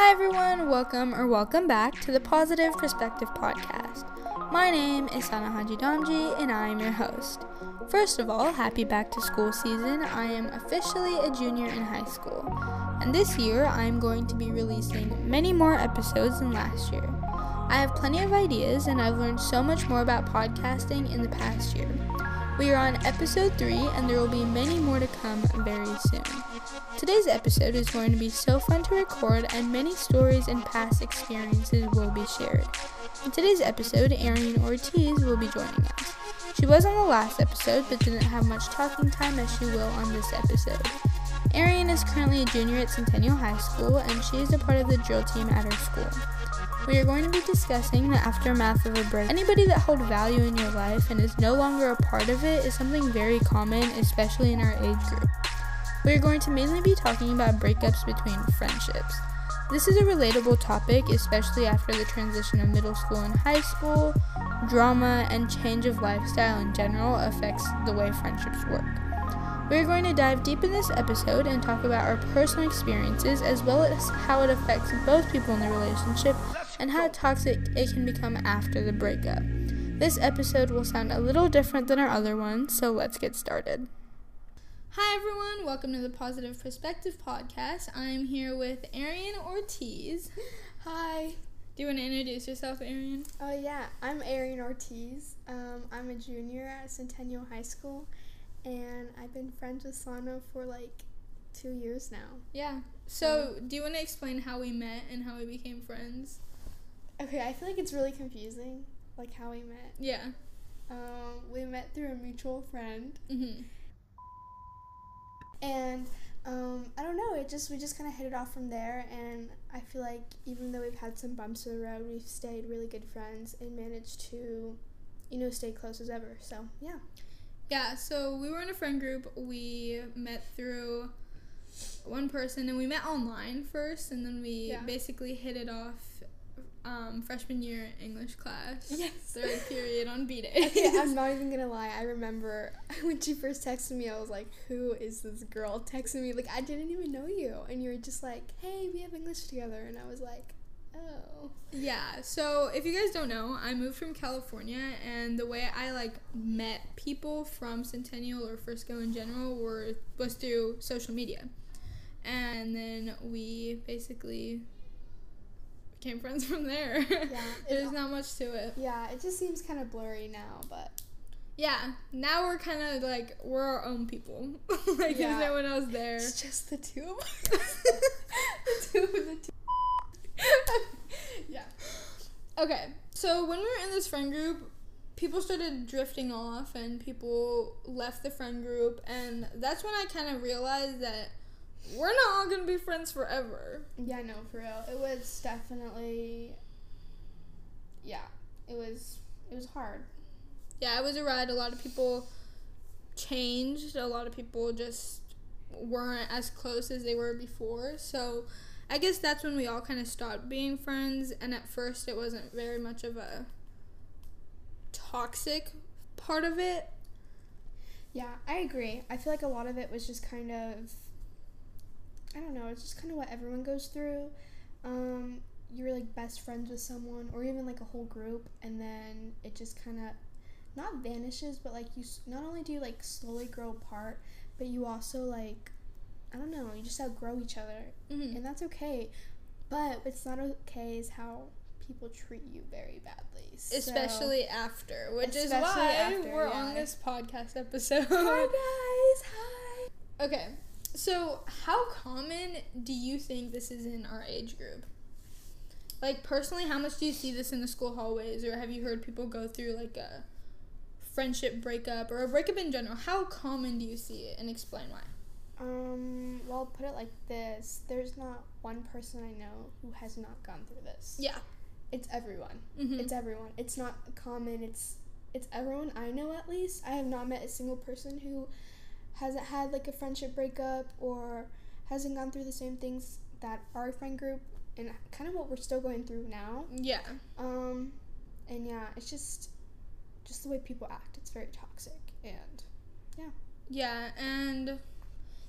Hi, everyone. Welcome or welcome back to the Positive Perspective Podcast. My name is Sana Hajidamji, and I am your host. First of all, happy back to school season. I am officially a junior in high school, and this year I am going to be releasing many more episodes than last year. I have plenty of ideas, and I've learned so much more about podcasting in the past year. We are on episode 3, and there will be many more to come very soon. Today's episode is going to be so fun to record, and many stories and past experiences will be shared. In today's episode, Arienne Ortiz will be joining us. She was on the last episode, but didn't have much talking time as she will on this episode. Arienne is currently a junior at Centennial High School, and she is a part of the drill team at her school. We are going to be discussing the aftermath of a break. Anybody that held value in your life and is no longer a part of it is something very common, especially in our age group. We are going to mainly be talking about breakups between friendships. This is a relatable topic, especially after the transition of middle school and high school. Drama and change of lifestyle in general affects the way friendships work. We are going to dive deep in this episode and talk about our personal experiences as well as how it affects both people in the relationship and how toxic it can become after the breakup. This episode will sound a little different than our other ones, so let's get started. Hi everyone, welcome to the Positive Perspective Podcast. I'm here with Arienne Ortiz. Hi. Do you want to introduce yourself, Arienne? Oh, uh, yeah. I'm Arienne Ortiz. Um, I'm a junior at Centennial High School, and I've been friends with Sana for like two years now. Yeah. So, do you want to explain how we met and how we became friends? Okay, I feel like it's really confusing, like how we met. Yeah. Um, we met through a mutual friend. Mm-hmm. And um, I don't know. It just we just kind of hit it off from there, and I feel like even though we've had some bumps in the road, we've stayed really good friends and managed to, you know, stay close as ever. So yeah. Yeah. So we were in a friend group. We met through one person, and we met online first, and then we yeah. basically hit it off um, freshman year English class. Yes. Third period on B day. Okay, I'm not even gonna lie. I remember when she first texted me, I was like, "Who is this girl texting me?" Like I didn't even know you, and you were just like, "Hey, we have English together," and I was like, "Oh." Yeah. So if you guys don't know, I moved from California, and the way I like met people from Centennial or Frisco in general were was through social media, and then we basically became friends from there. Yeah. There's not much to it. Yeah, it just seems kind of blurry now, but. Yeah, now we're kind of like we're our own people. like yeah. there's no one else there. It's just the two of us. the two of the two. yeah. Okay, so when we were in this friend group, people started drifting off and people left the friend group, and that's when I kind of realized that we're not all gonna be friends forever. Yeah, no, for real. It was definitely yeah, it was it was hard. Yeah, it was a ride. A lot of people changed. A lot of people just weren't as close as they were before. So I guess that's when we all kind of stopped being friends. And at first, it wasn't very much of a toxic part of it. Yeah, I agree. I feel like a lot of it was just kind of I don't know, it's just kind of what everyone goes through. Um, you're like best friends with someone, or even like a whole group, and then it just kind of not vanishes, but like you not only do you like slowly grow apart, but you also like I don't know, you just outgrow each other, mm-hmm. and that's okay. But what's not okay is how people treat you very badly, so, especially after, which especially is why after, we're yeah. on this podcast episode. Hi guys, hi. Okay, so, how common do you think this is in our age group? Like, personally, how much do you see this in the school hallways, or have you heard people go through like a friendship breakup or a breakup in general? How common do you see it, and explain why? Um, well, put it like this there's not one person I know who has not gone through this. Yeah. It's everyone. Mm-hmm. It's everyone. It's not common. It's it's everyone I know at least. I have not met a single person who hasn't had like a friendship breakup or hasn't gone through the same things that our friend group and kind of what we're still going through now. Yeah. Um and yeah, it's just just the way people act. It's very toxic and yeah. Yeah, and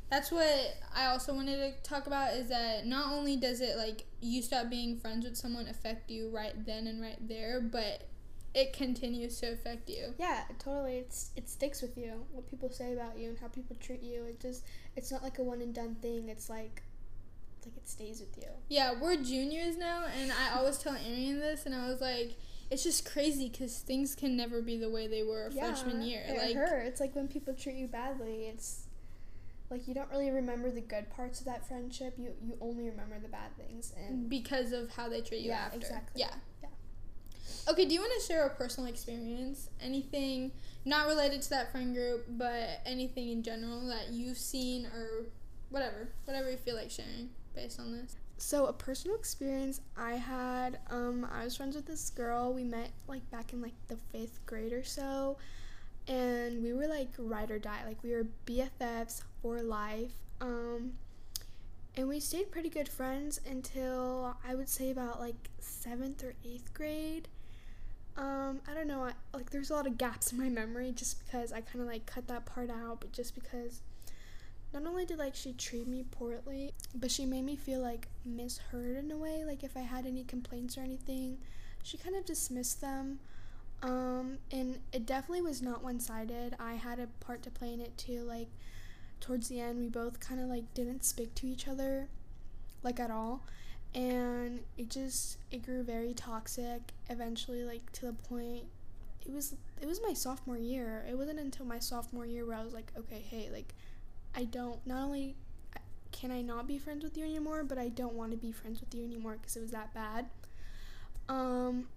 that's what I also wanted to talk about is that not only does it like you stop being friends with someone affect you right then and right there, but it continues to affect you. Yeah, totally. It's it sticks with you. What people say about you and how people treat you. It just it's not like a one and done thing. It's like like it stays with you. Yeah, we're juniors now, and I always tell Arienne this, and I was like, it's just crazy because things can never be the way they were Yeah, freshman year. It like, hurts. Like when people treat you badly. It's like you don't really remember the good parts of that friendship. You you only remember the bad things. And because of how they treat you after. Yeah, after. exactly. Yeah. Yeah. Okay, do you want to share a personal experience? Anything not related to that friend group, but anything in general that you've seen or whatever, whatever you feel like sharing based on this. So a personal experience I had, um, I was friends with this girl. We met like back in like the fifth grade or so, and we were like ride or die. Like we were BFFs for life. Um, and we stayed pretty good friends until I would say about like seventh or eighth grade. Um, I don't know. I, like there's a lot of gaps in my memory just because I kind of like cut that part out, but just because not only did like she treat me poorly, but she made me feel like misheard in a way. Like if I had any complaints or anything, she kind of dismissed them. Um, and it definitely was not one sided. I had a part to play in it too. Like towards the end, we both kind of like didn't speak to each other, like at all, and it just it grew very toxic. Eventually, like to the point, it was it was my sophomore year. It wasn't until my sophomore year where I was like, okay, hey, like I don't not only can I not be friends with you anymore, but I don't want to be friends with you anymore because it was that bad. Um,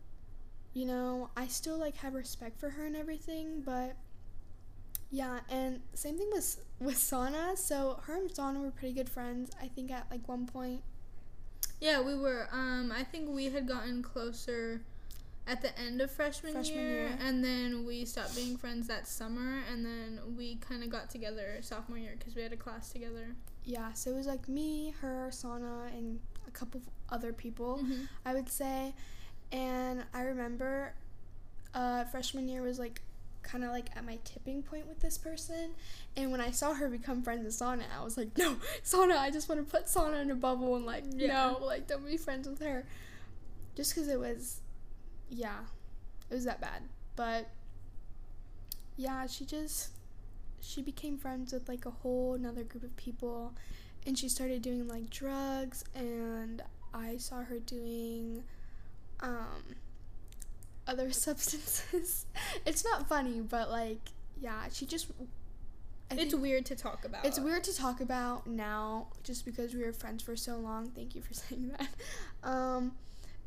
you know, I still like have respect for her and everything, but yeah, and same thing with with Sana. So her and Sana were pretty good friends. I think at like one point. Yeah, we were. Um, I think we had gotten closer at the end of freshman, Freshman year, year. and then we stopped being friends that summer, and then we kind of got together sophomore year because we had a class together. Yeah, so it was like me, her, Sana, and a couple of other people. Mhm. I would say. And I remember uh, freshman year was like kind of like at my tipping point with this person. And when I saw her become friends with Sana, I was like, no, Sana, I just want to put Sana in a bubble and like, Yeah. no, like don't be friends with her. Just because it was, yeah, it was that bad. But yeah, she just, she became friends with like a whole another group of people. And she started doing like drugs and I saw her doing um other substances. it's not funny, but like yeah, she just I It's weird to talk about. it's weird to talk about now just because we were friends for so long. Thank you for saying that. Um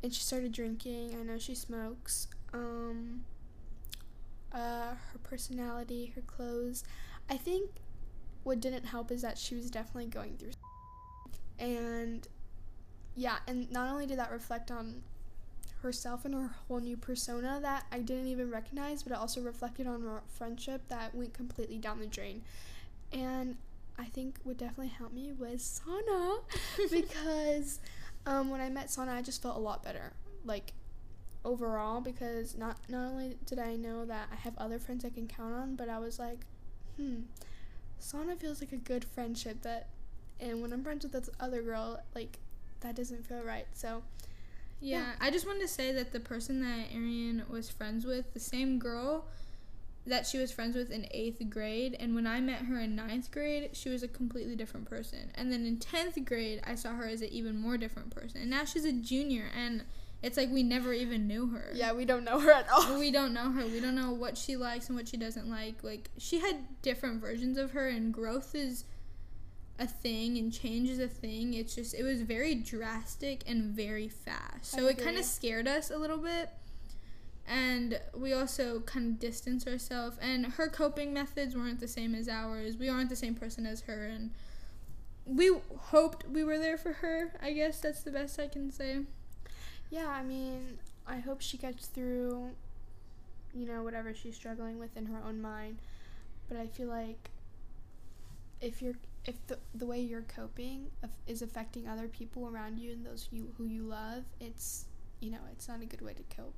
and she started drinking. I know she smokes. Um uh her personality, her clothes. I think what didn't help is that she was definitely going through and yeah, and not only did that reflect on herself and her whole new persona that I didn't even recognize, but it also reflected on our friendship that went completely down the drain. And I think what definitely helped me was Sana because um, when I met Sana, I just felt a lot better, like overall, because not not only did I know that I have other friends I can count on, but I was like, hmm, Sana feels like a good friendship that, and when I'm friends with this other girl, like that doesn't feel right. So Yeah, I just wanted to say that the person that Arienne was friends with, the same girl that she was friends with in eighth grade, and when I met her in ninth grade, she was a completely different person. And then in tenth grade, I saw her as an even more different person. And now she's a junior, and it's like we never even knew her. yeah, we don't know her at all. we don't know her. We don't know what she likes and what she doesn't like. Like she had different versions of her, and growth is a thing and change is a thing. It's just it was very drastic and very fast. So it kind of scared us a little bit. And we also kind of distanced ourselves. And her coping methods weren't the same as ours. We aren't the same person as her. And we hoped we were there for her. I guess that's the best I can say. Yeah, I mean, I hope she gets through, you know, whatever she's struggling with in her own mind. But I feel like if you're if the, the way you're coping is affecting other people around you and those you who you love, it's you know it's not a good way to cope,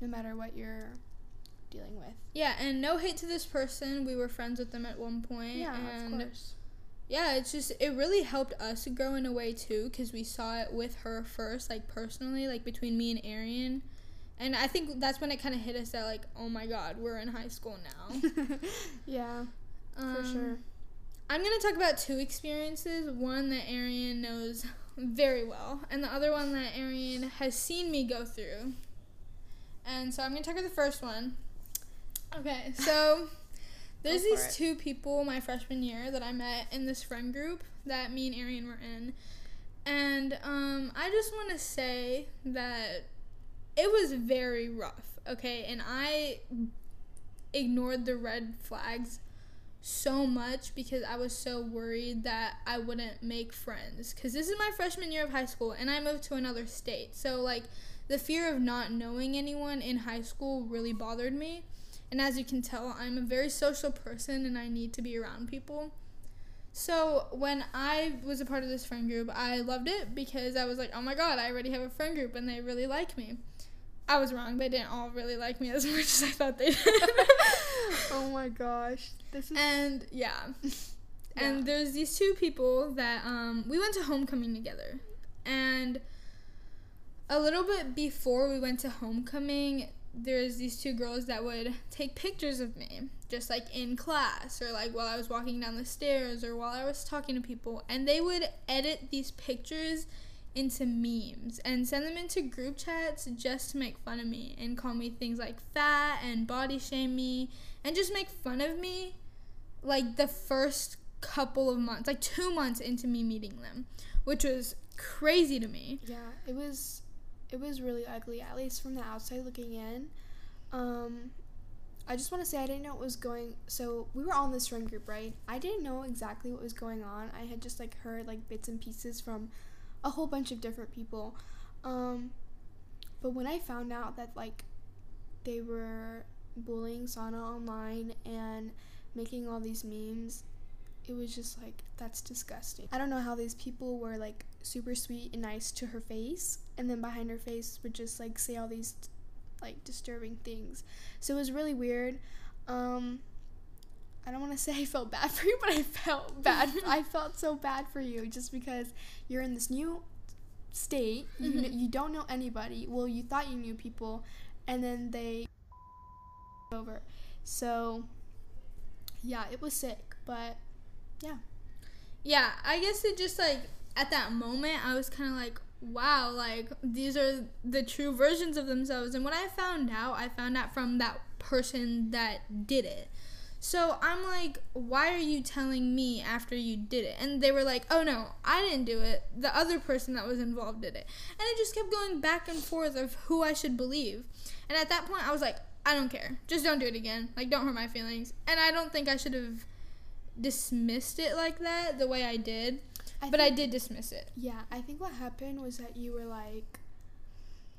no matter what you're dealing with. Yeah, and no hate to this person. We were friends with them at one point. Yeah, and of course. yeah, it's just it really helped us grow in a way too because we saw it with her first, like personally, like between me and Arienne. And I think that's when it kind of hit us that like, oh my god, we're in high school now. yeah, Um, for sure. I'm gonna talk about two experiences. One that Arienne knows very well, and the other one that Arienne has seen me go through. And so I'm gonna talk about the first one. Okay, so there's these it. two people my freshman year that I met in this friend group that me and Arienne were in. And um, I just want to say that it was very rough, okay? And I ignored the red flags so much because I was so worried that I wouldn't make friends. Because this is my freshman year of high school and I moved to another state. So, like, the fear of not knowing anyone in high school really bothered me. And as you can tell, I'm a very social person and I need to be around people. So, when I was a part of this friend group, I loved it because I was like, oh my god, I already have a friend group and they really like me. I was wrong. They didn't all really like me as much as I thought they did. oh my gosh, this is and yeah. Yeah. And there's these two people that um, we went to homecoming together. And a little bit before we went to homecoming, there's these two girls that would take pictures of me, just like in class or like while I was walking down the stairs or while I was talking to people. And they would edit these pictures into memes and send them into group chats just to make fun of me and call me things like fat and body shame me and just make fun of me like the first couple of months, like two months into me meeting them, which was crazy to me. Yeah, it was it was really ugly, at least from the outside looking in. Um I just want to say I didn't know what was going so we were all in this friend group, right? I didn't know exactly what was going on. I had just like heard like bits and pieces from a whole bunch of different people. Um but when I found out that like they were bullying Sana online and making all these memes, it was just like that's disgusting. I don't know how these people were like super sweet and nice to her face and then behind her face would just like say all these like disturbing things. So it was really weird. Um I don't want to say I felt bad for you, but I felt bad. I felt so bad for you just because you're in this new state. You Mhm. kn- you don't know anybody. Well, you thought you knew people and then they over. So yeah, it was sick, but yeah. Yeah, I guess it just like at that moment I was kind of like, wow, like these are the true versions of themselves. And when I found out, I found out from that person that did it. So I'm like, why are you telling me after you did it? And they were like, oh no, I didn't do it. The other person that was involved did it. And it just kept going back and forth of who I should believe. And at that point, I was like, I don't care. Just don't do it again. Like, don't hurt my feelings. And I don't think I should have dismissed it like that the way I did. but I did dismiss it. Yeah, I think what happened was that you were like,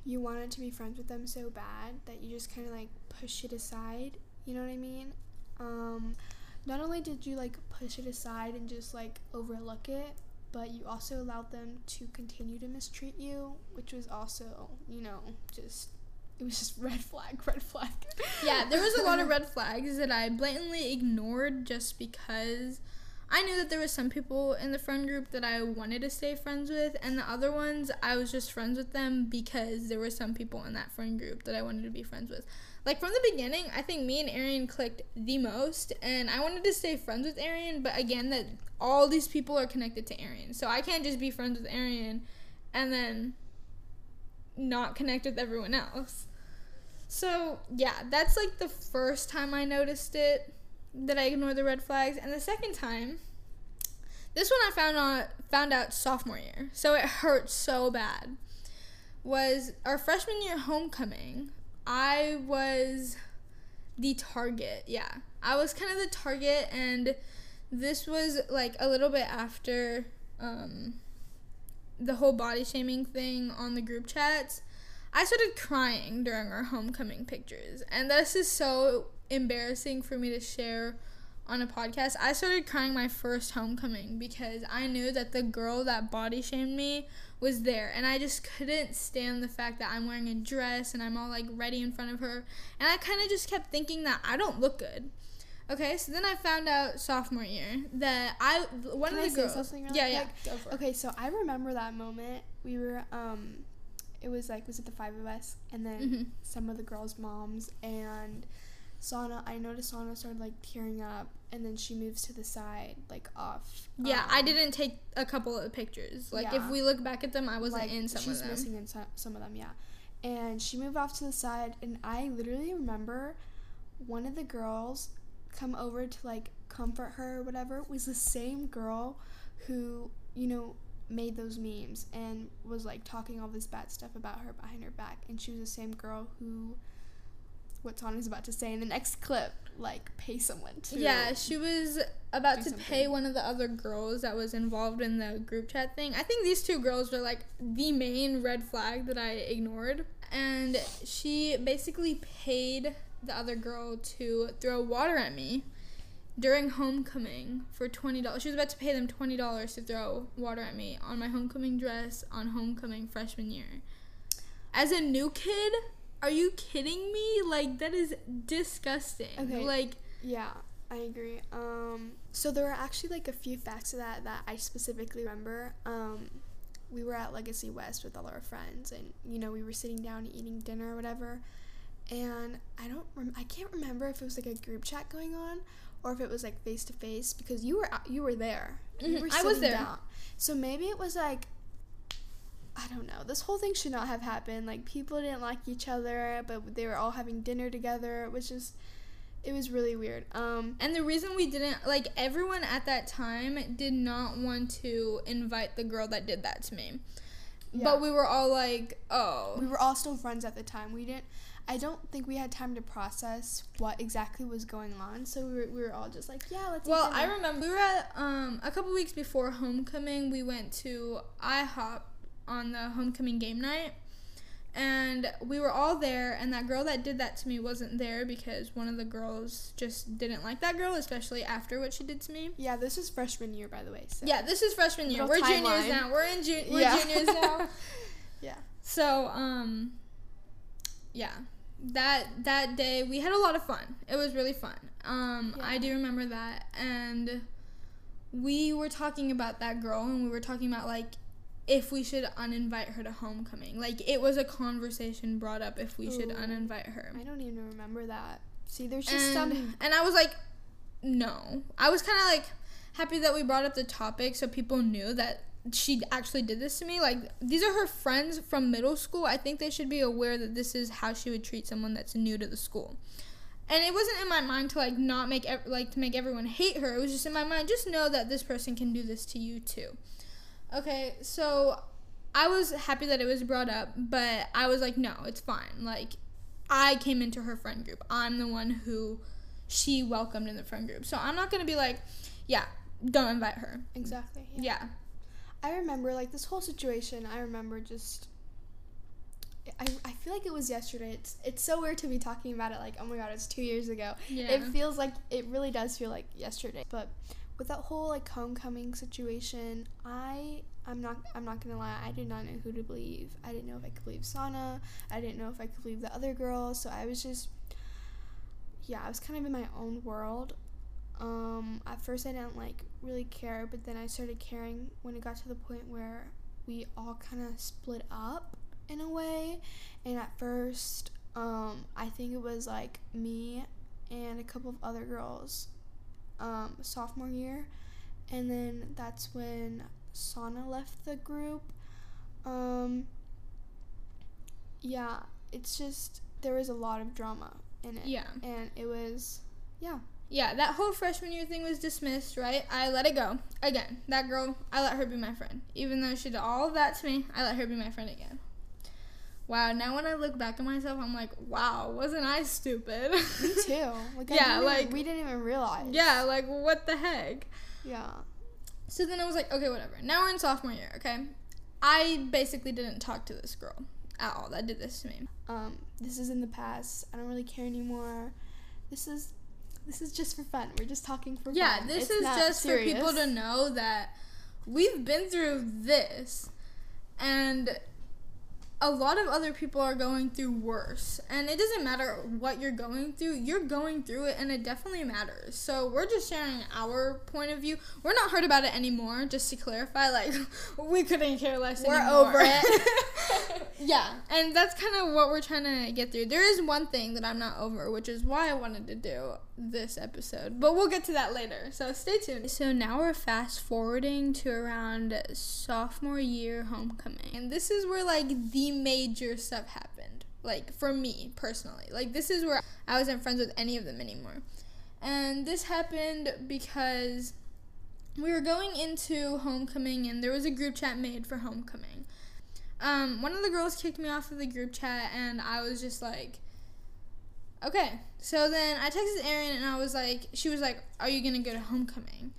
you wanted to be friends with them so bad that you just kind of like push it aside. You know what I mean? Um, not only did you like push it aside and just like overlook it, but you also allowed them to continue to mistreat you, which was also, you know, just it was just red flag, red flag. Yeah, there was a lot of red flags that I blatantly ignored just because I knew that there was some people in the friend group that I wanted to stay friends with, and the other ones I was just friends with them because there were some people in that friend group that I wanted to be friends with. Like from the beginning, I think me and Arienne clicked the most, and I wanted to stay friends with Arienne, but again, that all these people are connected to Arienne, so I can't just be friends with Arienne and then not connect with everyone else. So, yeah, that's like the first time I noticed it that I ignored the red flags, and the second time this one I found out found out sophomore year. So it hurt so bad. Was our freshman year homecoming. I was the target. Yeah. I was kind of the target and this was like a little bit after um the whole body shaming thing on the group chats. I started crying during our homecoming pictures, and this is so embarrassing for me to share on a podcast. I started crying my first homecoming because I knew that the girl that body shamed me was there, and I just couldn't stand the fact that I'm wearing a dress and I'm all like ready in front of her, and I kind of just kept thinking that I don't look good. Okay, so then I found out sophomore year that I one Can of I the girls. really yeah, yeah. quick? For. Okay, so I remember that moment. We were um it was like was it the five of us and then Mhm. some of the girls' moms and Sana I noticed Sana started like tearing up and then she moves to the side, like off. Yeah, I um, didn't take a couple of pictures. Like Yeah. if we look back at them, I wasn't like, in some of them. missing in some, some of them, yeah. And she moved off to the side, and I literally remember one of the girls come over to like comfort her or whatever was the same girl who you know made those memes and was like talking all this bad stuff about her behind her back, and she was the same girl who. What Tana's about to say in the next clip, like pay someone to. Yeah, she was about to something. pay one of the other girls that was involved in the group chat thing. I think these two girls were like the main red flag that I ignored. And she basically paid the other girl to throw water at me during homecoming for $20. She was about to pay them $20 to throw water at me on my homecoming dress on homecoming freshman year. As a new kid, are you kidding me? Like that is disgusting. Okay. Like Yeah, I agree. Um, so there were actually like a few facts of that that I specifically remember. Um, we were at Legacy West with all our friends, and you know we were sitting down eating dinner or whatever. And I don't, rem- I can't remember if it was like a group chat going on or if it was like face to face because you were you were there. You Mhm, were I was there. Down. So maybe it was like. I don't know. This whole thing should not have happened. Like people didn't like each other, but they were all having dinner together. It was just it was really weird. Um And the reason we didn't like everyone at that time did not want to invite the girl that did that to me. Yeah. But we were all like, "Oh, we were all still friends at the time. We didn't I don't think we had time to process what exactly was going on. So we were, we were all just like, yeah, let's Well, I remember we were at um a couple weeks before homecoming. We went to IHOP on the homecoming game night, and we were all there. And that girl that did that to me wasn't there because one of the girls just didn't like that girl, especially after what she did to me. Yeah, this is freshman year by the way. So Yeah, this is freshman year. Little We're juniors now. We're in ju- we're Yeah. juniors now. yeah. So, um, yeah, that that day we had a lot of fun. It was really fun. Um, I do remember that, and we were talking about that girl, and we were talking about like if we should uninvite her to homecoming. Like it was a conversation brought up if we should uninvite her. I don't even remember that. See, there's just And, some and I was like, no. I was kind of like happy that we brought up the topic so people knew that she actually did this to me. Like, these are her friends from middle school. I think they should be aware that this is how she would treat someone that's new to the school. And it wasn't in my mind to like not make ev- like to make everyone hate her. It was just in my mind just know that this person can do this to you too. Okay, so I was happy that it was brought up, but I was like, no, it's fine. Like, I came into her friend group. I'm the one who she welcomed in the friend group. So I'm not gonna be like, yeah, don't invite her. exactly. Yeah. I remember like this whole situation. I remember just. I, I feel like it was yesterday. It's it's so weird to be talking about it like oh my god it's two years ago. Yeah. It feels like it really does feel like yesterday. But with that whole like homecoming situation, I I'm not I'm not gonna lie. I did not know who to believe. I didn't know if I could believe Sana. I didn't know if I could believe the other girls. So I was just yeah I was kind of in my own world. Um, at first I didn't like really care, but then I started caring when it got to the point where we all kind of split up in a way. And at first, um, I think it was like me and a couple of other girls, um, sophomore year, and then that's when Sana left the group. Um, yeah, it's just there was a lot of drama in it. Yeah. and it was yeah. Yeah, that whole freshman year thing was dismissed, right? I let it go. Again, that girl, I let her be my friend. Even though she did all of that to me, I let her be my friend again. Wow, now when I look back at myself, I'm like, wow, wasn't I stupid? Me too. Like Yeah, didn't even- like- we didn't even realize. yeah, like, what the heck? Yeah. So then I was like, okay, whatever. Now we're in sophomore year, okay? I basically didn't talk to this girl at all that did this to me. Um, this is in the past. I don't really care anymore. This is this is just for fun. We're just talking for Yeah, fun. this It's is just for people to know that we've been through this. And a lot of other people are going through worse. And it doesn't matter what you're going through, you're going through it and it definitely matters. So we're just sharing our point of view. We're not hurt about it anymore, just to clarify. Like, we couldn't care less We're anymore. over it. yeah, and that's kind of what we're trying to get through. There is one thing that I'm not over, which is why I wanted to do this episode. But we'll get to that later. So stay tuned. So now we're fast forwarding to around sophomore year homecoming. And this is where like the major stuff happened. Like for me personally. Like this is where I wasn't friends with any of them anymore. And this happened because we were going into homecoming and there was a group chat made for homecoming. Um, one of the girls kicked me off of the group chat and I was just like Okay. So then I texted Erin and I was like she was like, Are you gonna go to homecoming?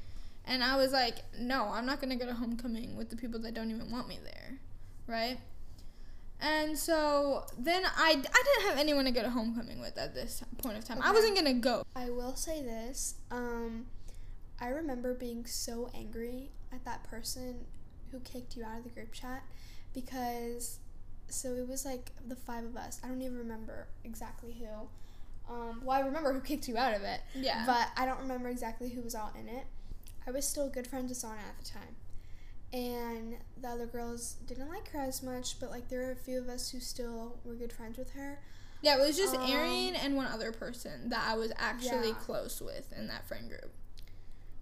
And I was like, No, I'm not gonna go to homecoming with the people that don't even want me there. Right? And so then I, I didn't have anyone to go to homecoming with at this point of time. I wasn't gonna go. I will say this. Um, I remember being so angry at that person who kicked you out of the group chat because so it was like the five of us. I don't even remember exactly who. Um, well, I remember who kicked you out of it, Yeah. but I don't remember exactly who was all in it. I was still good friends with Sana at the time. And the other girls didn't like her as much, but like there were a few of us who still were good friends with her. Yeah, it was just Um, and one other person that I was actually Yeah. close with in that friend group.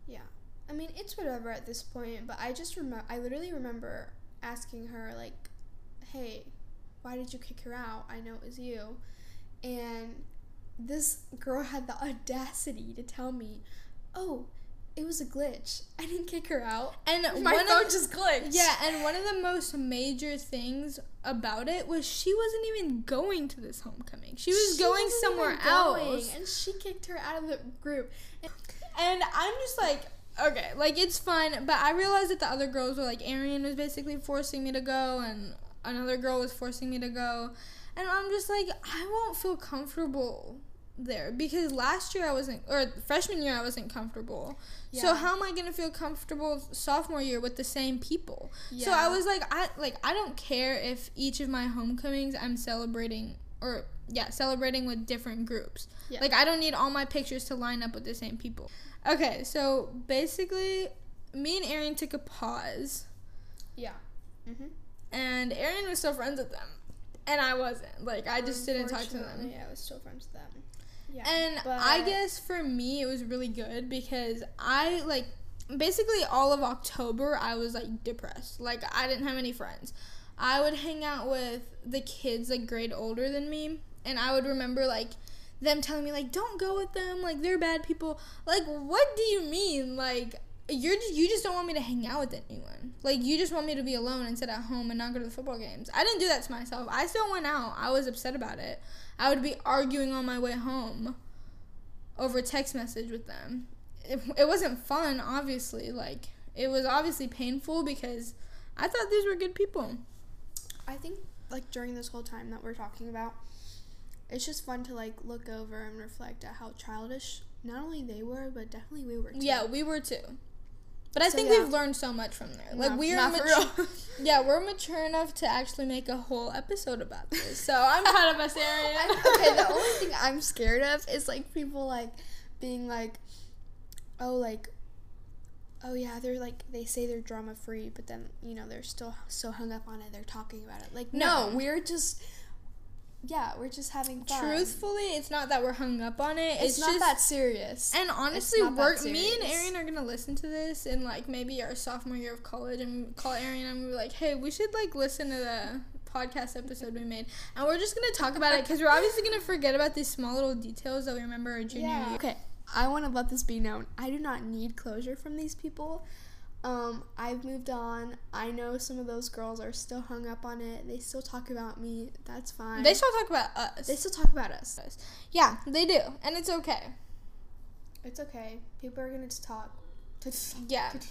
Yeah. I mean, it's whatever at this point, but I just remember, I literally remember asking her, like, hey, why did you kick her out? I know it was you. And this girl had the audacity to tell me, oh, it was a glitch. I didn't kick her out. And My one phone of, just glitched. yeah, and one of the most major things about it was she wasn't even going to this homecoming. She was She going somewhere going, else. and she kicked her out of the group. And I'm just like, okay, like it's fun, but I realized that the other girls were like, Arienne was basically forcing me to go, and another girl was forcing me to go, and I'm just like, I won't feel comfortable there because last year I wasn't, or freshman year I wasn't comfortable. So how am I gonna feel comfortable sophomore year with the same people? So I was like, I like I don't care if each of my homecomings I'm celebrating or yeah, celebrating with different groups. Yeah. Like I don't need all my pictures to line up with the same people. Okay, so basically, me and Arienne took a pause, Yeah. Mm-hmm. and Arienne was still friends with them, and I wasn't. Like I just didn't talk to them. Yeah, I was still friends with them. Yeah. And but- I guess for me it was really good because I like basically all of October I was like depressed. Like I didn't have any friends. I would hang out with the kids like grade older than me and I would remember like them telling me like don't go with them like they're bad people. Like what do you mean? Like you're just, you just don't want me to hang out with anyone. Like you just want me to be alone and sit at home and not go to the football games. I didn't do that to myself. I still went out. I was upset about it. I would be arguing on my way home over text message with them. It, it wasn't fun, obviously. Like it was obviously painful because I thought these were good people. I think like during this whole time that we're talking about, it's just fun to like look over and reflect at how childish not only they were, but definitely we were too. Yeah, we were too. But I So, think yeah. we've learned so much from there. Like Not- we are mature. yeah, we're mature enough to actually make a whole episode about this. So I'm proud of us, Arienne. okay, the only thing I'm scared of is like people like being like, oh, like, oh yeah, they're like they say they're drama free, but then you know they're still so hung up on it. They're talking about it. Like, no, No. we're just, yeah, we're just having fun. Truthfully, it's not that we're hung up on it. it's, It's, not just that serious. And honestly, we're, me and. Arienne are gonna listen to this in like maybe our sophomore year of college, and call Arienne and be like, "Hey, we should like listen to the podcast episode we made," and we're just gonna talk about it because we're obviously gonna forget about these small little details that we remember our junior year. Okay, I want to let this be known. I do not need closure from these people. Um, I've moved on. I know some of those girls are still hung up on it. They still talk about me. That's fine. They still talk about us. they still talk about us. yeah, they do, and it's okay. It's okay. People are gonna talk. Yeah.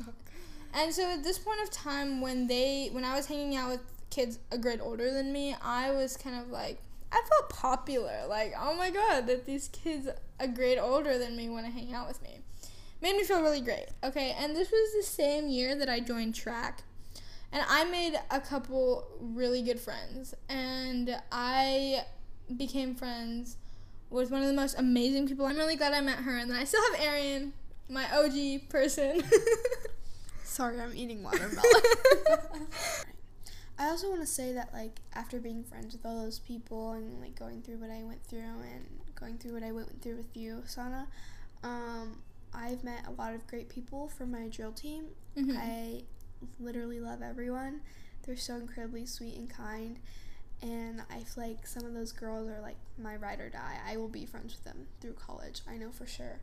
And so at this point of time, when they, when I was hanging out with kids a grade older than me, I was kind of like, I felt popular. Like, oh my god, that these kids a grade older than me want to hang out with me. Made me feel really great. Okay, and this was the same year that I joined track. and I made a couple really good friends, and I became friends with one of the most amazing people. I'm really glad I met her, and then I still have Arienne, my OG person. Sorry, I'm eating watermelon. I also want to say that like after being friends with all those people and like going through what I went through and going through what I went through with you, Sana, um, I've met a lot of great people from my drill team. Mhm. I literally love everyone. They're so incredibly sweet and kind. And I feel like some of those girls are like my ride or die. I will be friends with them through college. I know for sure.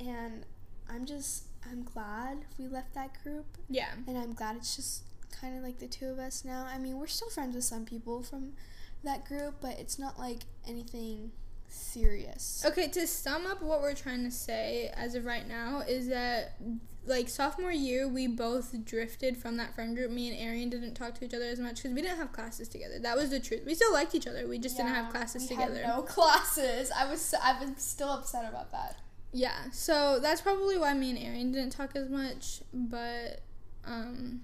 And I'm just, I'm glad we left that group. yeah. And I'm glad it's just kind of like the two of us now. I mean, we're still friends with some people from that group, but it's not like anything serious. Okay, to sum up what we're trying to say as of right now is that like sophomore year we both drifted from that friend group. Me and Arienne didn't talk to each other as much because we didn't have classes together. That was the truth. We still liked each other. We just didn't have classes together. No classes. I was I was still upset about that. Yeah, so that's probably why me and Arienne didn't talk as much, but um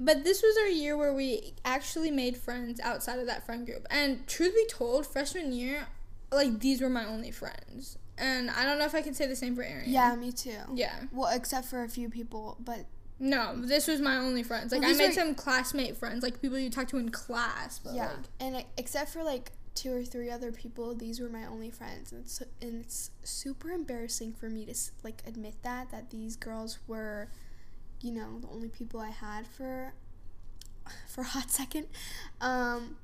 but this was our year where we actually made friends outside of that friend group. And truth be told, freshman year, like these were my only friends. And I don't know if I can say the same for Arienne. Yeah, me too. Yeah. Well, except for a few people, but No, this was my only friends. Like Well, I made are- some classmate friends, like people you talk to in class, but yeah, like and except for like two or three other people, these were my only friends, and it's and it's super embarrassing for me to like admit that that these girls were, you know, the only people I had for for a hot second. Um,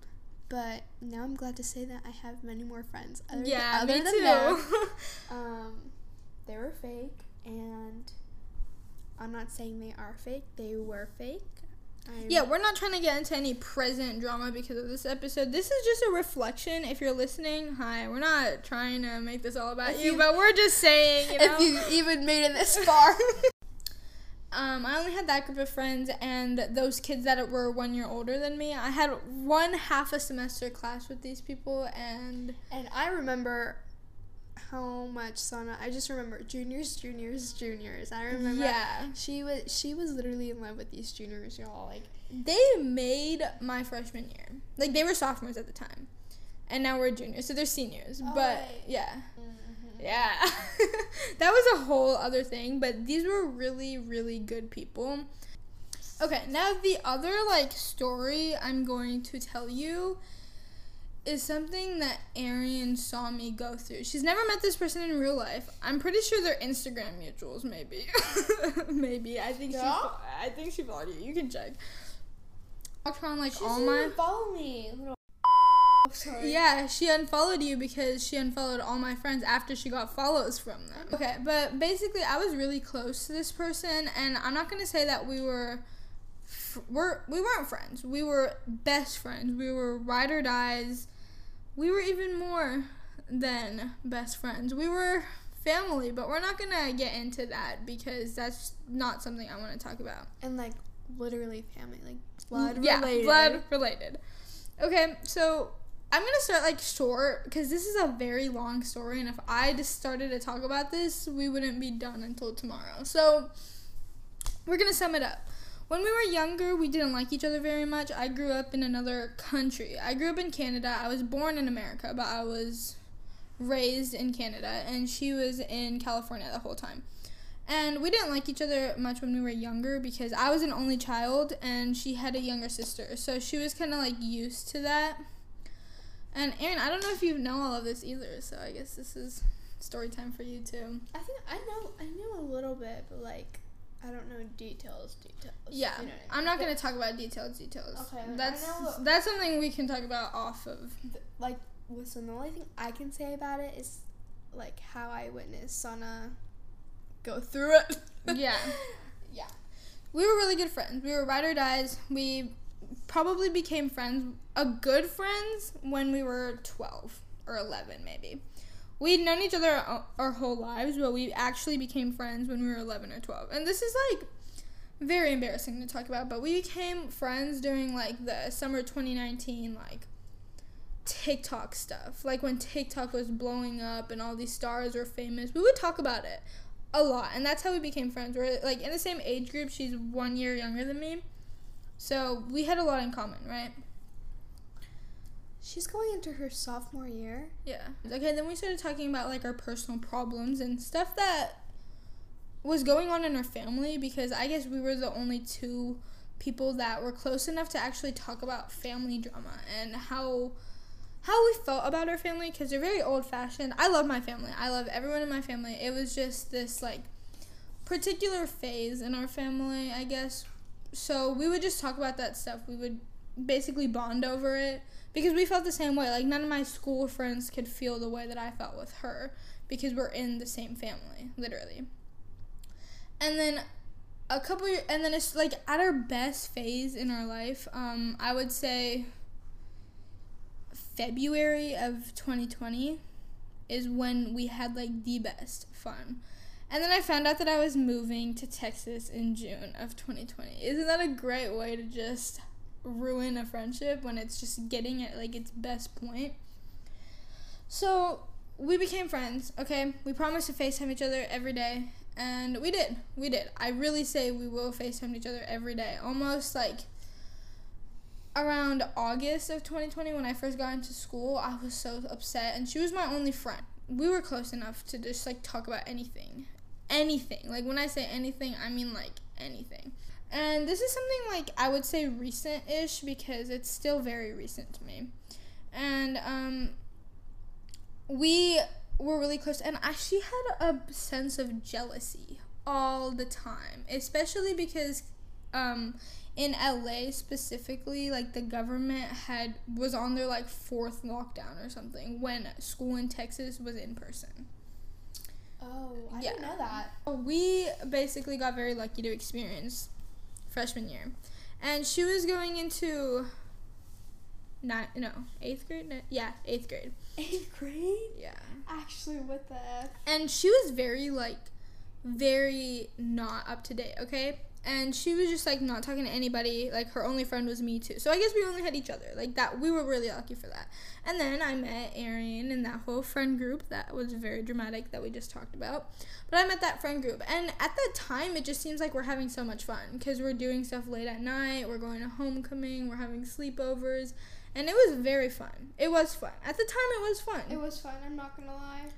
but now I'm glad to say that I have many more friends. Other th- yeah, other me than too. them. Um, they were fake, and I'm not saying they are fake. They were fake. I'm, Yeah, we're not trying to get into any present drama because of this episode. This is just a reflection. If you're listening, hi. We're not trying to make this all about you, you- but we're just saying, you know. If you even made it this far. um, I only had that group of friends and those kids that were one year older than me. I had one half a semester class with these people, and and I remember how much Sana. I just remember juniors, juniors, juniors. I remember. yeah, She was she was literally in love with these juniors, y'all. Like they made my freshman year. Like they were sophomores at the time, and now we're juniors, so they're seniors. Oh, but right. yeah. Yeah. That was a whole other thing, but these were really, really good people. Okay, now the other like story I'm going to tell you is something that Arienne saw me go through. She's never met this person in real life. I'm pretty sure they're Instagram mutuals, maybe. maybe. I think she Yeah? I think she followed you. You can check. Walked around like She all my follow me. Sorry. yeah, she unfollowed you because she unfollowed all my friends after she got follows from them. Okay, but basically, I was really close to this person, and I'm not gonna say that we were, fr- we're we weren't friends. We were best friends. We were ride or dies. We were even more than best friends. We were family, but we're not gonna get into that because that's not something I want to talk about. And like literally family, like mm, blood yeah, related. blood related. Okay, so I'm gonna start like short because this is a very long story, and if I just started to talk about this, we wouldn't be done until tomorrow. So we're gonna sum it up. When we were younger, we didn't like each other very much. I grew up in another country. I grew up in Canada. I was born in America, but I was raised in Canada, and she was in California the whole time. And we didn't like each other much when we were younger because I was an only child and she had a younger sister. So she was kind of like used to that. And Aaron, I don't know if you know all of this either, so I guess this is story time for you too. I think I know I knew a little bit, but like I don't know details. Details. Yeah, you know I I'm mean? not gonna talk about details. Details. Okay, that's know- that's something we can talk about off of. Th- like listen the only thing i can say about it is like how i witnessed sana go through it Yeah. yeah we were really good friends. We were ride or dies. We probably became friends, a good friends, when we were 12 or 11, maybe. We'd known each other our, whole lives, but we actually became friends when we were 11 or 12. And this is like very embarrassing to talk about, but we became friends during like the summer 2019, like TikTok stuff. Like when TikTok was blowing up and all these stars were famous, we would talk about it a lot, and that's how we became friends. We're like in the same age group. She's one year younger than me, So we had a lot in common, right? She's going into her sophomore year. Yeah. Okay, then we started talking about like our personal problems and stuff that was going on in our family because I guess we were the only two people that were close enough to actually talk about family drama and how how we felt about our family because they're very old fashioned. I love my family. I love everyone in my family. It was just this like particular phase in our family, I guess. So we would just talk about that stuff. We would basically bond over it because we felt the same way. Like none of my school friends could feel the way that I felt with her because we're in the same family, literally. And then a couple years, and then it's like at our best phase in our life. Um, I would say February of 2020 is when we had like the best fun. And then I found out that I was moving to Texas in June of 2020. Isn't that a great way to just ruin a friendship when it's just getting at like its best point. So we became friends, okay? We promised to FaceTime each other every day, and we did. We did. I really say we will FaceTime each other every day. Almost like around August of 2020 when I first got into school, I was so upset, and she was my only friend. We were close enough to just like talk about anything. Anything. Like when I say anything, I mean like anything. And this is something like I would say recent ish because it's still very recent to me. And um, we were really close, and I, she had a sense of jealousy all the time, especially because um, in LA specifically, like the government had was on their like fourth lockdown or something when school in Texas was in person. Oh, I yeah. didn't know that. We basically got very lucky to experience freshman year, and she was going into not no eighth grade. No, yeah, eighth grade. Eighth grade. Yeah. Actually, what the? And she was very like, very not up to date. Okay, and she was just like not talking to anybody. Like her only friend was me too. So i guess we only had each other. Like that we were really lucky for that. And then i met Arienne and that whole friend group that was very dramatic that we just talked about. But i met that friend group. And at that time it just seems like we're having so much fun because we're doing stuff late at night. We're going to homecoming. We're having sleepovers. And it was very fun. It was fun. At the time it was fun. It was fun i'm not gonna lie.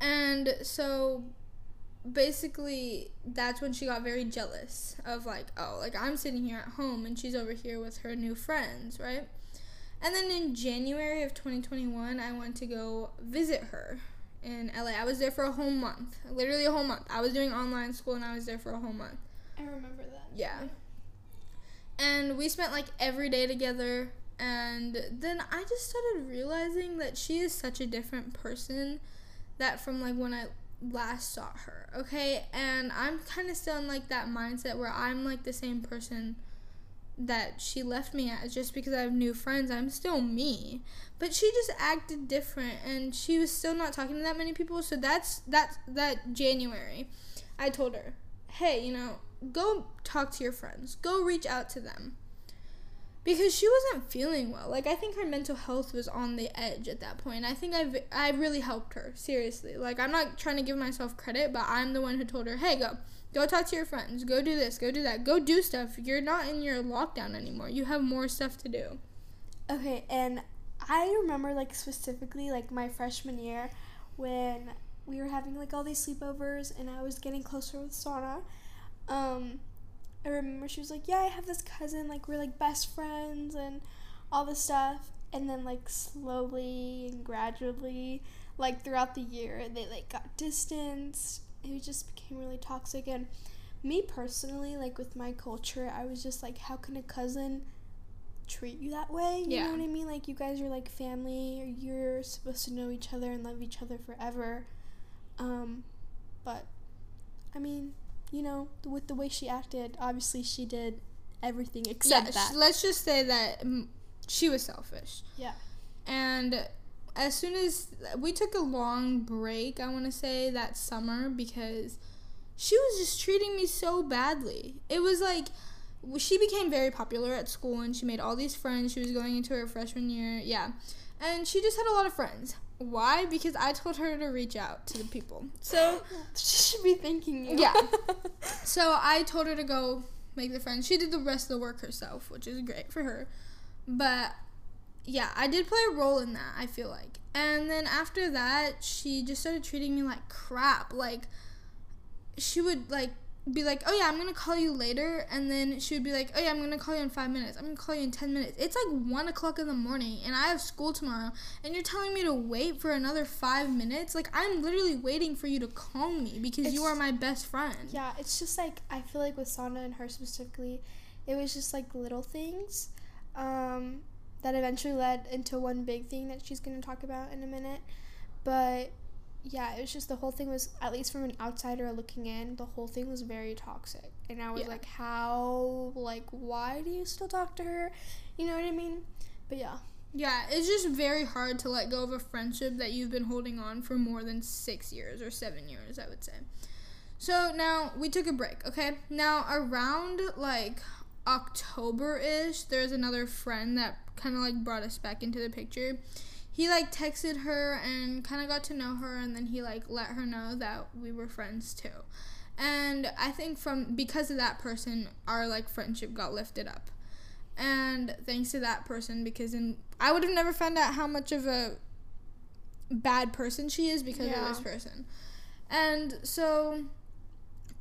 And so basically that's when she got very jealous of like oh like i'm sitting here at home and she's over here with her new friends right? And then in january of 2021 i went to go visit her in la i was there for a whole month literally a whole month. I was doing online school and i was there for a whole month. I remember that. Yeah. And we spent like every day together and then i just started realizing that she is such a different person that from like when i last saw her, okay? And I'm kind of still in like that mindset where I'm like the same person that she left me as just because I have new friends. I'm still me. But she just acted different and she was still not talking to that many people. So that's that's that January. I told her, "Hey, you know, go talk to your friends. Go reach out to them." Because she wasn't feeling well. Like I think her mental health was on the edge at that point. I think I've I really helped her seriously. Like I'm not trying to give myself credit, but I'm the one who told her, "Hey, go. Go talk to your friends. Go do this. Go do that. Go do stuff. You're not in your lockdown anymore. You have more stuff to do." Okay, and I remember like specifically like my freshman year when we were having like all these sleepovers and I was getting closer with Sana. Um I remember she was like, "Yeah, I have this cousin. Like we're like best friends and all this stuff." And then like slowly and gradually, like throughout the year, they like got distanced. It just became really toxic. And me personally, like with my culture, I was just like, "How can a cousin?" treat you that way. You yeah. know what I mean? Like you guys are like family or you're supposed to know each other and love each other forever. Um but I mean, you know, with the way she acted, obviously she did everything except yeah, that. Let's just say that mm, she was selfish. Yeah. And as soon as we took a long break, I want to say that summer because she was just treating me so badly. It was like she became very popular at school and she made all these friends. She was going into her freshman year. Yeah. And she just had a lot of friends. Why? Because I told her to reach out to the people. So she should be thanking you. Yeah. so I told her to go make the friends. She did the rest of the work herself, which is great for her. But yeah, I did play a role in that, I feel like. And then after that, she just started treating me like crap. Like she would like be like, "Oh yeah, I'm gonna call you later," and then she would be like, "Oh yeah, I'm gonna call you in five minutes. I'm gonna call you in ten minutes." It's like one o'clock in the morning, and I have school tomorrow, and you're telling me to wait for another five minutes. Like I'm literally waiting for you to call me because It's- you are my best friend. Yeah, it's just like I feel like with Sana and her specifically, it was just like little things um, that eventually led into one big thing that she's to talk about in a minute. But yeah, it was just the whole thing was at least from an outsider looking in, the whole thing was very toxic. And I was Yeah. like, how like why do you still talk to her? You know what I mean? But yeah. Yeah, it's just very hard to let go of a friendship that you've been holding on for more than six years or seven years, I would say. So now we took a break, okay? Now around like October ish, there's another friend that kind of like brought us back into the picture. He like texted her and kind of got to know her, and then he like let her know that we were friends too. And I think from because of that person, our like friendship got lifted up and thanks to that person because in I would have never found out how much of a bad person she is because Yeah. of this person. And so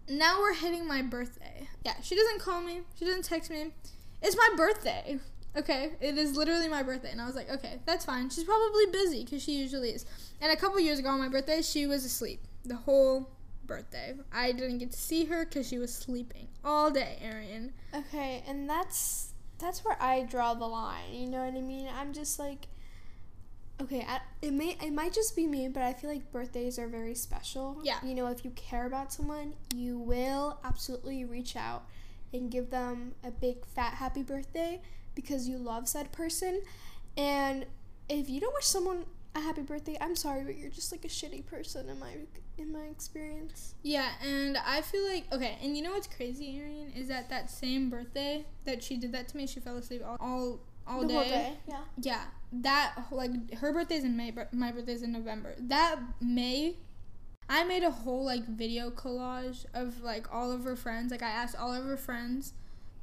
now we're hitting my birthday. Yeah, she doesn't call me. She doesn't text me. It's my birthday. Okay, it is literally my birthday, and I was like, okay, that's fine. She's probably busy because she usually is. And a couple years ago on my birthday, she was asleep the whole birthday. I didn't get to see her because she was sleeping all day, Arienne. Okay, and that's that's where I draw the line. You know what I mean? I'm just like, okay, I, it may it might just be me, but I feel like birthdays are very special. Yeah. You know, if you care about someone, you will absolutely reach out and give them a big fat happy birthday because you love said person. And if you don't wish someone a happy birthday, I'm sorry, but you're just like a shitty person in my in my experience. Yeah, and I feel like okay, and you know what's crazy, Arienne, is that that same birthday that she did that to me, she fell asleep all all, all the day. whole day, yeah. Yeah, that like her birthday's in May, but my birthday's in November. That May, I made a whole like video collage of like all of her friends. Like I asked all of her friends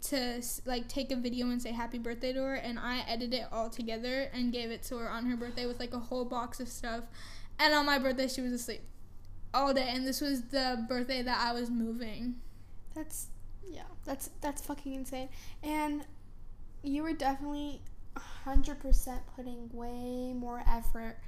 to like take a video and say happy birthday to her, and I edited it all together and gave it to her on her birthday with like a whole box of stuff. And on my birthday, she was asleep all day, and this was the birthday that I was moving. That's yeah, that's that's fucking insane. And you were definitely hundred percent putting way more effort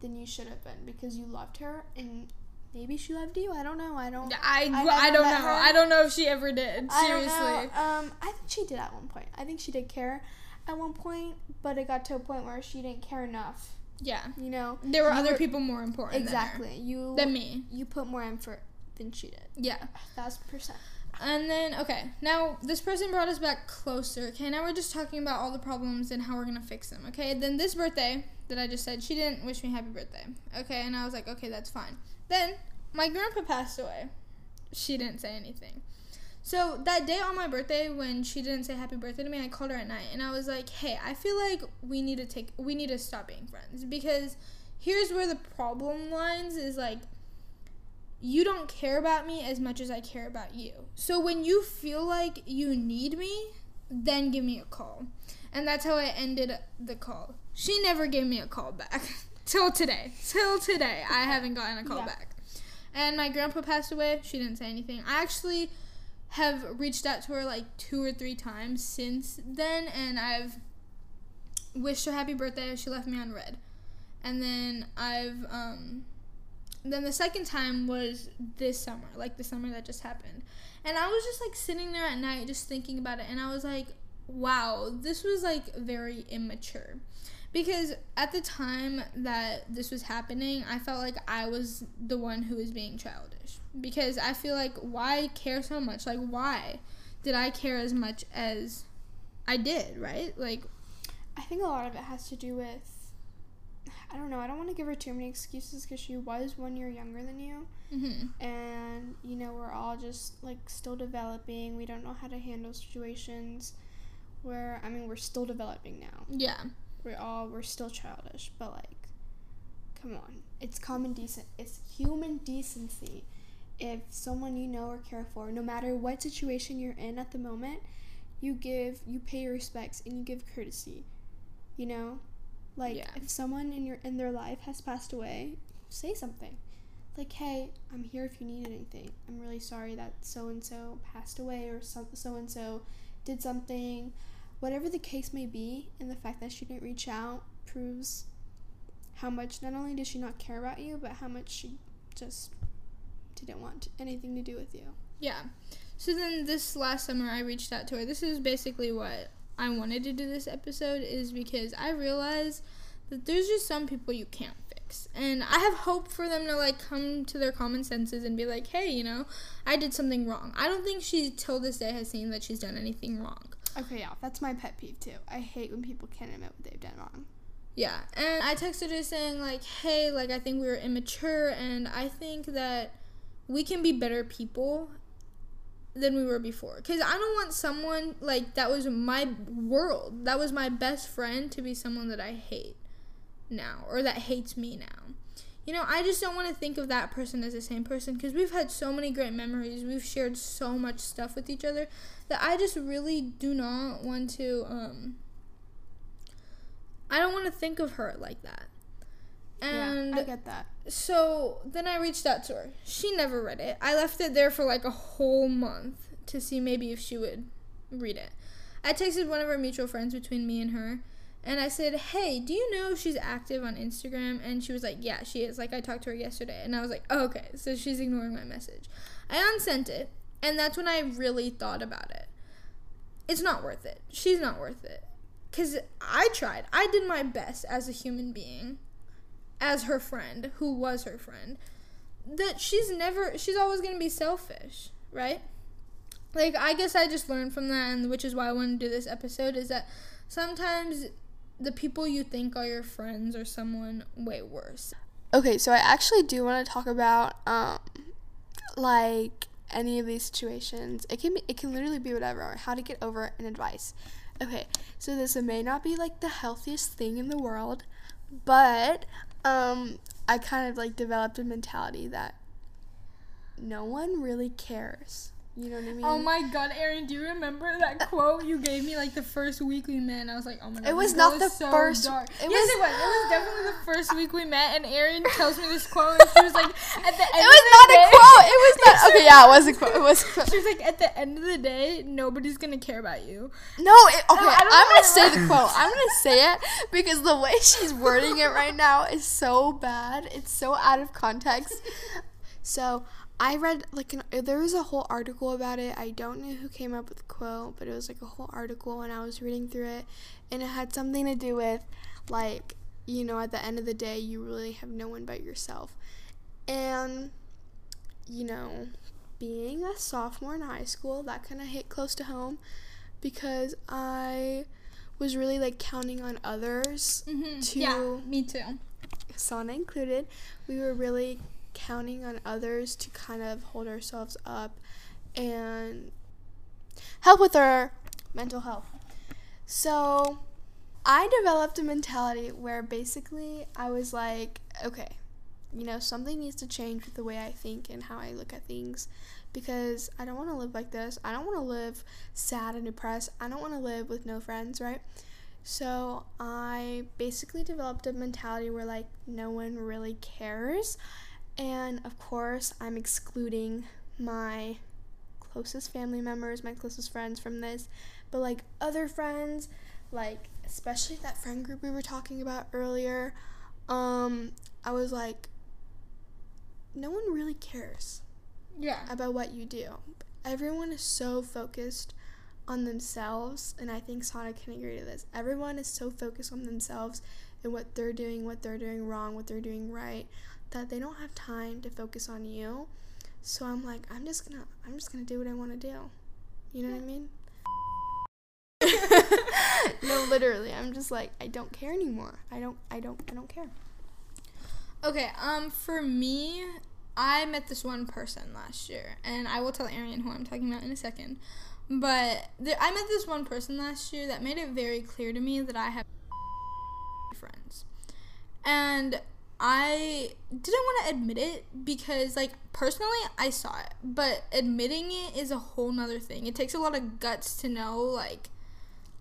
than you should have been because you loved her and maybe she loved you. I don't know. I don't. I, I I, don't know. her. I don't know if she ever did. I Seriously. know. Um, I think she did at one point. I think she did care at one point, but it got to a point where she didn't care enough. Yeah. You know. There were other were- people more important Exactly. You than, her. than me. you put more effort than she did. Yeah. Thousand percent. And then okay, now this person brought us back closer. Okay, now we're just talking about all the problems and how we're gonna fix them. Okay, then this birthday that I just said, she didn't wish me happy birthday. Okay, and I was like, okay, that's fine. Then my grandpa passed away. She didn't say anything. So that day on my birthday, when she didn't say happy birthday to me, I called her at night and I was like, hey, I feel like we need to take, we need to stop being friends because here's where the problem lies is like you don't care about me as much as I care about you. So when you feel like you need me, then give me a call. And that's how I ended the call. She never gave me a call back. Till today. Till today. I haven't gotten a call Yeah. back. And my grandpa passed away. She didn't say anything. I actually have reached out to her like two or three times since then, and I've wished her happy birthday. She left me on red. And then I've, um, then the second time was this summer, like the summer that just happened. And I was just like sitting there at night just thinking about it and I was like, wow, this was like very immature. Because at the time that this was happening, I felt like I was the one who was being childish. Because I feel like why care so much? Like why did I care as much as I did, right? Like I think a lot of it has to do with I don't know. I don't want to give her too many excuses because she was one year younger than you, mhm. and you know we're all just like still developing. We don't know how to handle situations. Where I mean we're still developing now. yeah. We're all we're still childish, but like, come on, it's common decent. It's human decency if someone you know or care for, no matter what situation you're in at the moment, you give, you pay your respects and you give courtesy. You know, like Yeah. if someone in your in their life has passed away, say something. Like, hey, I'm here if you need anything. I'm really sorry that so and so passed away or so and so did something. Whatever the case may be, and the fact that she didn't reach out proves how much not only did she not care about you, but how much she just didn't want anything to do with you. Yeah. So then this last summer I reached out to her. This is basically what I wanted to do this episode is because I realized that there's just some people you can't fix. And I have hope for them to like come to their common senses and be like, "Hey, you know, I did something wrong." I don't think she till this day has seen that she's done anything wrong. Okay, yeah, that's my pet peeve too. I hate when people can't admit what they've done wrong. Yeah, and I texted her saying like, "Hey, like I think we were immature and I think that we can be better people than we were before cuz I don't want someone like that was my world. That was my best friend to be someone that I hate now or that hates me now. You know, I just don't want to think of that person as the same person because we've had so many great memories. We've shared so much stuff with each other that I just really do not want to um I don't want to think of her like that. And yeah, I get that. so then I reached out to her. She never read it. I left it there for like a whole month to see maybe if she would read it. I texted one of our mutual friends between me and her, and I said, Hey, do you know she's active on Instagram? And she was like, Yeah, she is. Like, I talked to her yesterday. And I was like, oh, Okay, so she's ignoring my message. I unsent it, and that's when I really thought about it. It's not worth it. She's not worth it. Because I tried. I did my best as a human being as her friend, who was her friend, that she's never, she's always going to be selfish, right? Like, I guess I just learned from that, and which is why I want to do this episode, is that sometimes the people you think are your friends are someone way worse. Okay, so I actually do want to talk about um like any of these situations. It can be it can literally be whatever, or how to get over it and advice. Okay, so this may not be like the healthiest thing in the world, but um I kind of like developed a mentality that no one really cares. You know what I oh mean? Oh my god, Erin, do you remember that uh, quote you gave me like the first week we met? And I was like, oh my god. It was not the so first- Dark. it yes, was- it was. It was definitely the first week we met, and Erin tells me this quote, and she was like, at the end It was not day, a quote. It was not. Okay, yeah, it was a quote. It was. A quote. She was like, at the end of the day, nobody's gonna care about you. No, it, okay. no, I'm gonna say the quote. I'm gonna say it because the way she's wording it right now is so bad. It's so out of context. So I read like an, there was a whole article about it. I don't know who came up with the quote, but it was like a whole article, and I was reading through it, and it had something to do with like you know at the end of the day you really have no one but yourself, and you know being a sophomore in high school that kind of hit close to home because I was really like counting on others, Mm-hmm. To- yeah, me too. Sana included. We were really counting on others to kind of hold ourselves up and help with our mental health. So I developed a mentality where basically I was like, okay, you know, something needs to change with the way I think and how I look at things because I don't want to live like this. I don't want to live sad and depressed. I don't want to live with no friends, right? So I basically developed a mentality where like no one really cares. And of course, I'm excluding my closest family members, my closest friends from this, but like other friends, like especially that friend group we were talking about earlier, um I was like no one really cares Yeah. about what you do. Everyone is so focused on themselves, and I think Sana can agree to this. Everyone is so focused on themselves and what they're doing, what they're doing wrong, what they're doing right, that they don't have time to focus on you. So I'm like, I'm just gonna, I'm just gonna do what I want to do. You know what I mean? no, literally, I'm just like, I don't care anymore. I don't, I don't, I don't care. Okay, um, for me, I met this one person last year, and I will tell Arienne who I'm talking about in a second. But there, I met this one person last year that made it very clear to me that I have friends, and I didn't want to admit it because, like, personally, I saw it, but admitting it is a whole nother thing. It takes a lot of guts to know, like,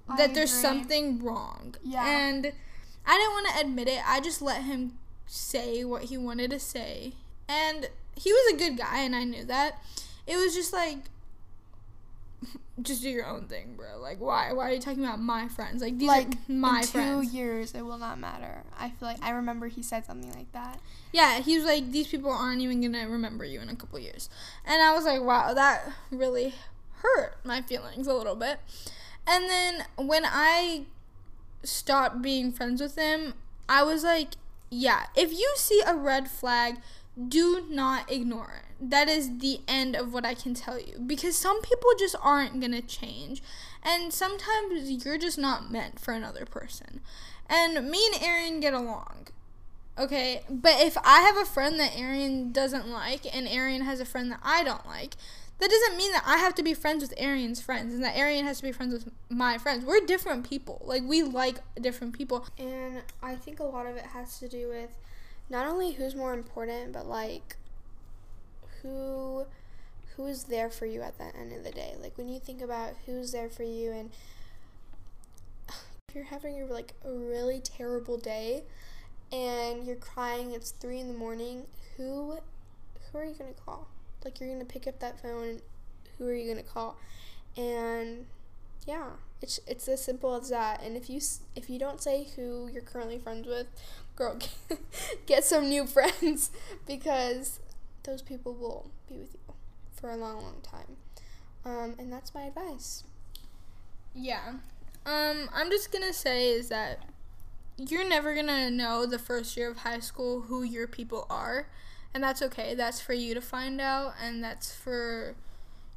I that there's agree. something wrong. Yeah. And I didn't want to admit it. I just let him say what he wanted to say. And he was a good guy, and I knew that. It was just like, just do your own thing, bro. Like, why? Why are you talking about my friends? Like, these like are my in two friends. years, it will not matter. I feel like I remember he said something like that. Yeah, he was like, these people aren't even gonna remember you in a couple years. And I was like, wow, that really hurt my feelings a little bit. And then when I stopped being friends with him, I was like, yeah, if you see a red flag, do not ignore it. That is the end of what I can tell you. Because some people just aren't gonna change. And sometimes you're just not meant for another person. And me and Aaron get along. Okay, but if I have a friend that Arienne doesn't like and Arienne has a friend that I don't like, that doesn't mean that I have to be friends with Arienne's friends and that Arienne has to be friends with my friends. We're different people. Like we like different people. And I think a lot of it has to do with not only who's more important, but like who who is there for you at the end of the day. Like when you think about who's there for you and if you're having a, like a really terrible day and you're crying, it's three in the morning, who who are you gonna call? Like you're gonna pick up that phone who are you gonna call? And yeah, it's it's as simple as that. And if you if you don't say who you're currently friends with, girl, get some new friends because those people will be with you for a long, long time. Um, and that's my advice. Yeah. Um, I'm just gonna say is that you're never gonna know the first year of high school who your people are, and that's okay. That's for you to find out, and that's for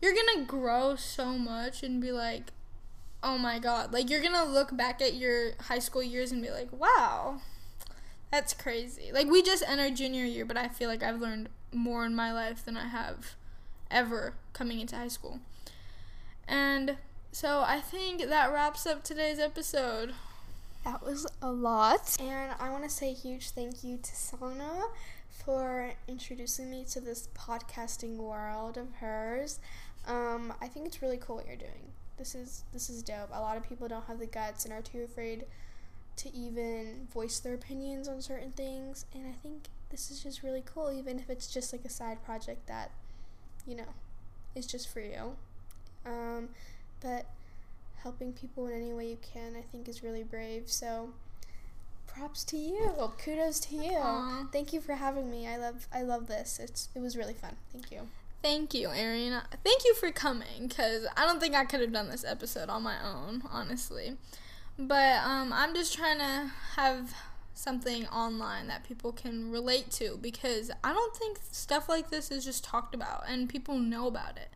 you're gonna grow so much and be like, oh my god, like you're gonna look back at your high school years and be like, wow, that's crazy. Like we just entered junior year, but I feel like I've learned more in my life than I have ever coming into high school. And so I think that wraps up today's episode. That was a lot. And I want to say a huge thank you to Sana for introducing me to this podcasting world of hers. Um, I think it's really cool what you're doing. This is this is dope. A lot of people don't have the guts and are too afraid to even voice their opinions on certain things, and I think this is just really cool even if it's just like a side project that you know is just for you. Um, but helping people in any way you can, I think, is really brave. So, props to you. Kudos to you. Aw. Thank you for having me. I love I love this. It's it was really fun. Thank you. Thank you, Erin. Thank you for coming because I don't think I could have done this episode on my own, honestly. But um, I'm just trying to have something online that people can relate to because I don't think stuff like this is just talked about and people know about it.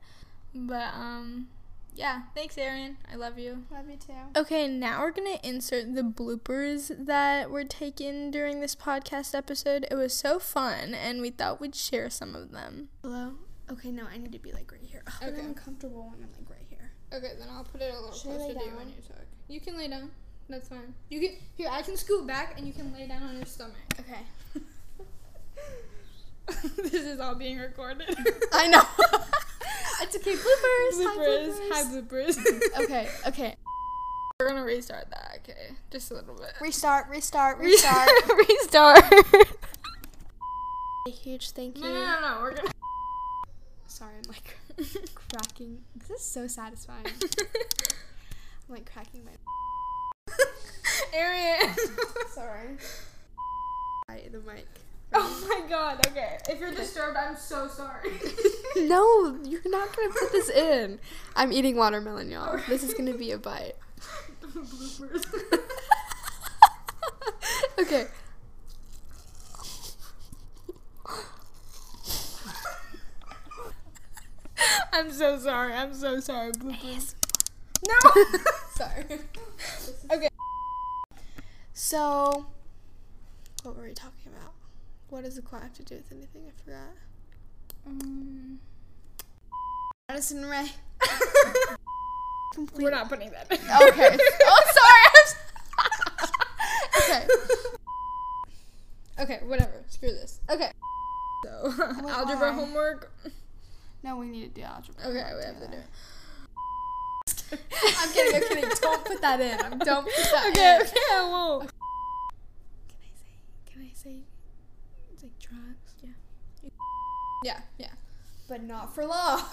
But um, yeah, thanks, Erin. I love you. Love you too. Okay, now we're gonna insert the bloopers that were taken during this podcast episode. It was so fun, and we thought we'd share some of them. Hello. Okay, no, I need to be like right here. Oh, Okay. I'm uncomfortable when I'm like right here. Okay, then I'll put it a little Should closer to you when you talk. You can lay down. That's fine. You can here. I can scoot back, and you can lay down on your stomach. Okay. this is all being recorded. I know. it's okay. Bloopers. bloopers. Hi, Hi bloopers. bloopers. okay. Okay. We're gonna restart that. Okay, just a little bit. Restart. Restart. Restart. restart. a huge thank you. no, no, no. We're gonna. Sorry, I'm like cracking. This is so satisfying. I'm like cracking my. Arienne. Sorry. Hi, the mic. oh my god. Okay. If you're disturbed, I'm so sorry. No, you're not gonna put this in. I'm eating watermelon, y'all. This is gonna be a bite. Bloopers. okay. I'm so sorry. I'm so sorry. Bloopers. No. Sorry. Okay. So, what were we talking about? What does the choir have to do with anything? I forgot. Um, Madison Ray. Complete. we're not putting that. in. Okay. oh, sorry. Okay. Okay, whatever. Screw this. Okay. So, algebra why? homework. No, we need to do algebra. Okay, we have to do it. I'm kidding. I'm kidding. Don't put that in. I'm- Don't put that Okay, in. okay, Okay. I won't. Can I say? Can I say? It's like drugs. Yeah. Yeah, yeah. But not for long.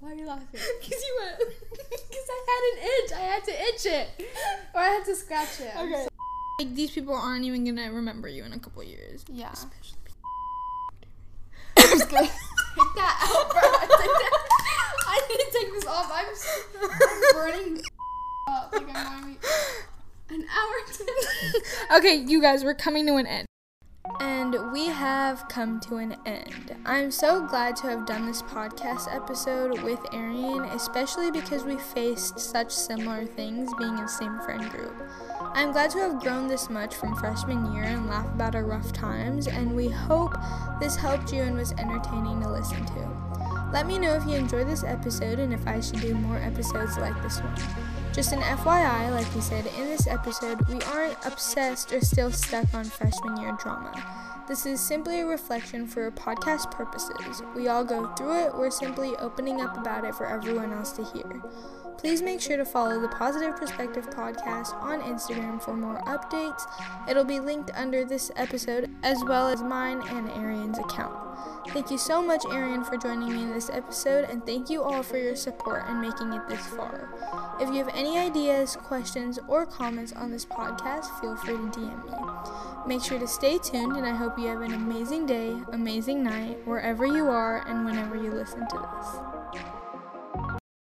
Why are you laughing? Because you went. Because I had an itch. I had to itch it. Or I had to scratch it. Okay. so- Like, these people aren't even gonna remember you in a couple years. Yeah. Especially I'm just gonna take that out, bro. Take that. I need to take this off. I'm, s- I'm burning up. Like I'm going an hour okay, you guys, we're coming to an end. And we have come to an end. I'm so glad to have done this podcast episode with Arienne, especially because we faced such similar things being in the same friend group. I'm glad to have grown this much from freshman year and laugh about our rough times, and we hope this helped you and was entertaining to listen to. Let me know if you enjoyed this episode and if I should do more episodes like this one. Just an FYI, like we said in this episode, we aren't obsessed or still stuck on freshman year drama. This is simply a reflection for podcast purposes. We all go through it, we're simply opening up about it for everyone else to hear. Please make sure to follow the Positive Perspective podcast on Instagram for more updates. It'll be linked under this episode, as well as mine and Arienne's account. Thank you so much, Arienne, for joining me in this episode, and thank you all for your support and making it this far. If you have any ideas, questions, or comments on this podcast, feel free to DM me. Make sure to stay tuned, and I hope you have an amazing day, amazing night, wherever you are, and whenever you listen to this.